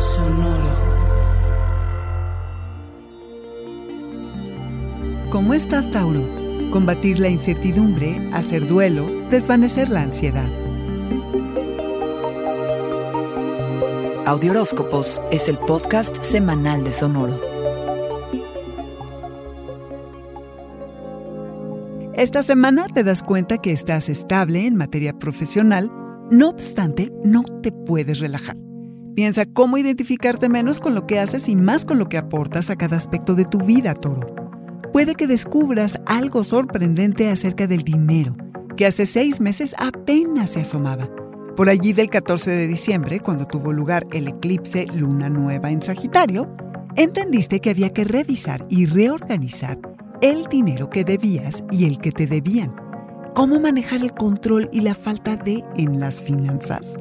Sonoro. ¿Cómo estás, Tauro? Combatir la incertidumbre, hacer duelo, desvanecer la ansiedad. Audioróscopos es el podcast semanal de Sonoro. Esta semana te das cuenta que estás estable en materia profesional, no obstante, no te puedes relajar. Piensa cómo identificarte menos con lo que haces y más con lo que aportas a cada aspecto de tu vida, toro. Puede que descubras algo sorprendente acerca del dinero, que hace seis meses apenas se asomaba. Por allí del 14 de diciembre, cuando tuvo lugar el eclipse luna nueva en Sagitario, entendiste que había que revisar y reorganizar el dinero que debías y el que te debían. Cómo manejar el control y la falta de en las finanzas.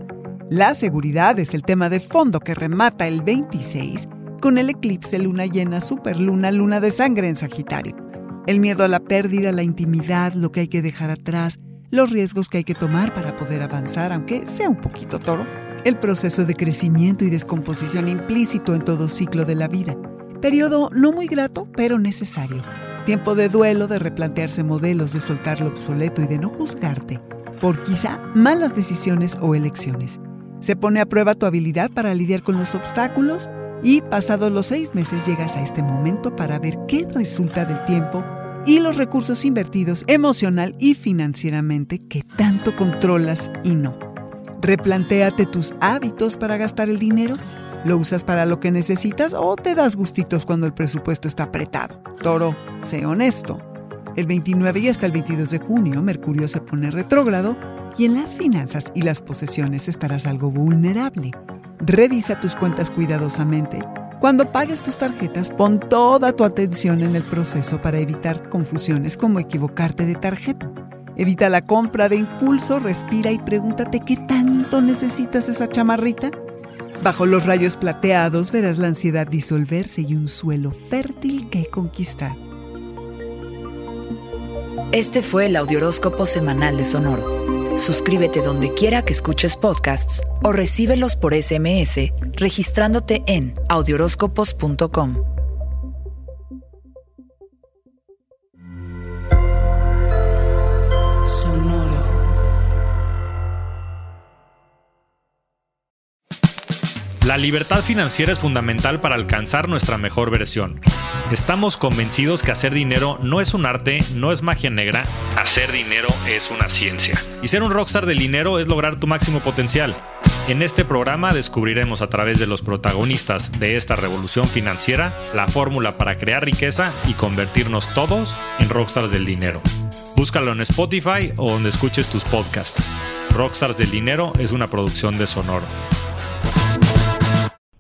La seguridad es el tema de fondo que remata el 26 con el eclipse luna llena, superluna, luna de sangre en Sagitario. El miedo a la pérdida, la intimidad, lo que hay que dejar atrás, los riesgos que hay que tomar para poder avanzar, aunque sea un poquito toro. El proceso de crecimiento y descomposición implícito en todo ciclo de la vida. Periodo no muy grato, pero necesario. Tiempo de duelo, de replantearse modelos, de soltar lo obsoleto y de no juzgarte por quizá malas decisiones o elecciones. Se pone a prueba tu habilidad para lidiar con los obstáculos y pasados los seis meses llegas a este momento para ver qué resulta del tiempo y los recursos invertidos emocional y financieramente que tanto controlas y no. Replantéate tus hábitos para gastar el dinero. ¿Lo usas para lo que necesitas o te das gustitos cuando el presupuesto está apretado? Toro, sé honesto. El 29 y hasta el 22 de junio, Mercurio se pone retrógrado y en las finanzas y las posesiones estarás algo vulnerable. Revisa tus cuentas cuidadosamente. Cuando pagues tus tarjetas, pon toda tu atención en el proceso para evitar confusiones como equivocarte de tarjeta. Evita la compra de impulso, respira y pregúntate qué tanto necesitas esa chamarrita. Bajo los rayos plateados verás la ansiedad disolverse y un suelo fértil que conquistar. Este fue el Audioróscopo semanal de Sonoro. Suscríbete donde quiera que escuches podcasts o recíbelos por SMS registrándote en audioróscopos.com. La libertad financiera es fundamental para alcanzar nuestra mejor versión. Estamos convencidos que hacer dinero no es un arte, no es magia negra, hacer dinero es una ciencia. Y ser un rockstar del dinero es lograr tu máximo potencial. En este programa descubriremos a través de los protagonistas de esta revolución financiera la fórmula para crear riqueza y convertirnos todos en rockstars del dinero. Búscalo en Spotify o donde escuches tus podcasts. Rockstars del Dinero es una producción de Sonoro.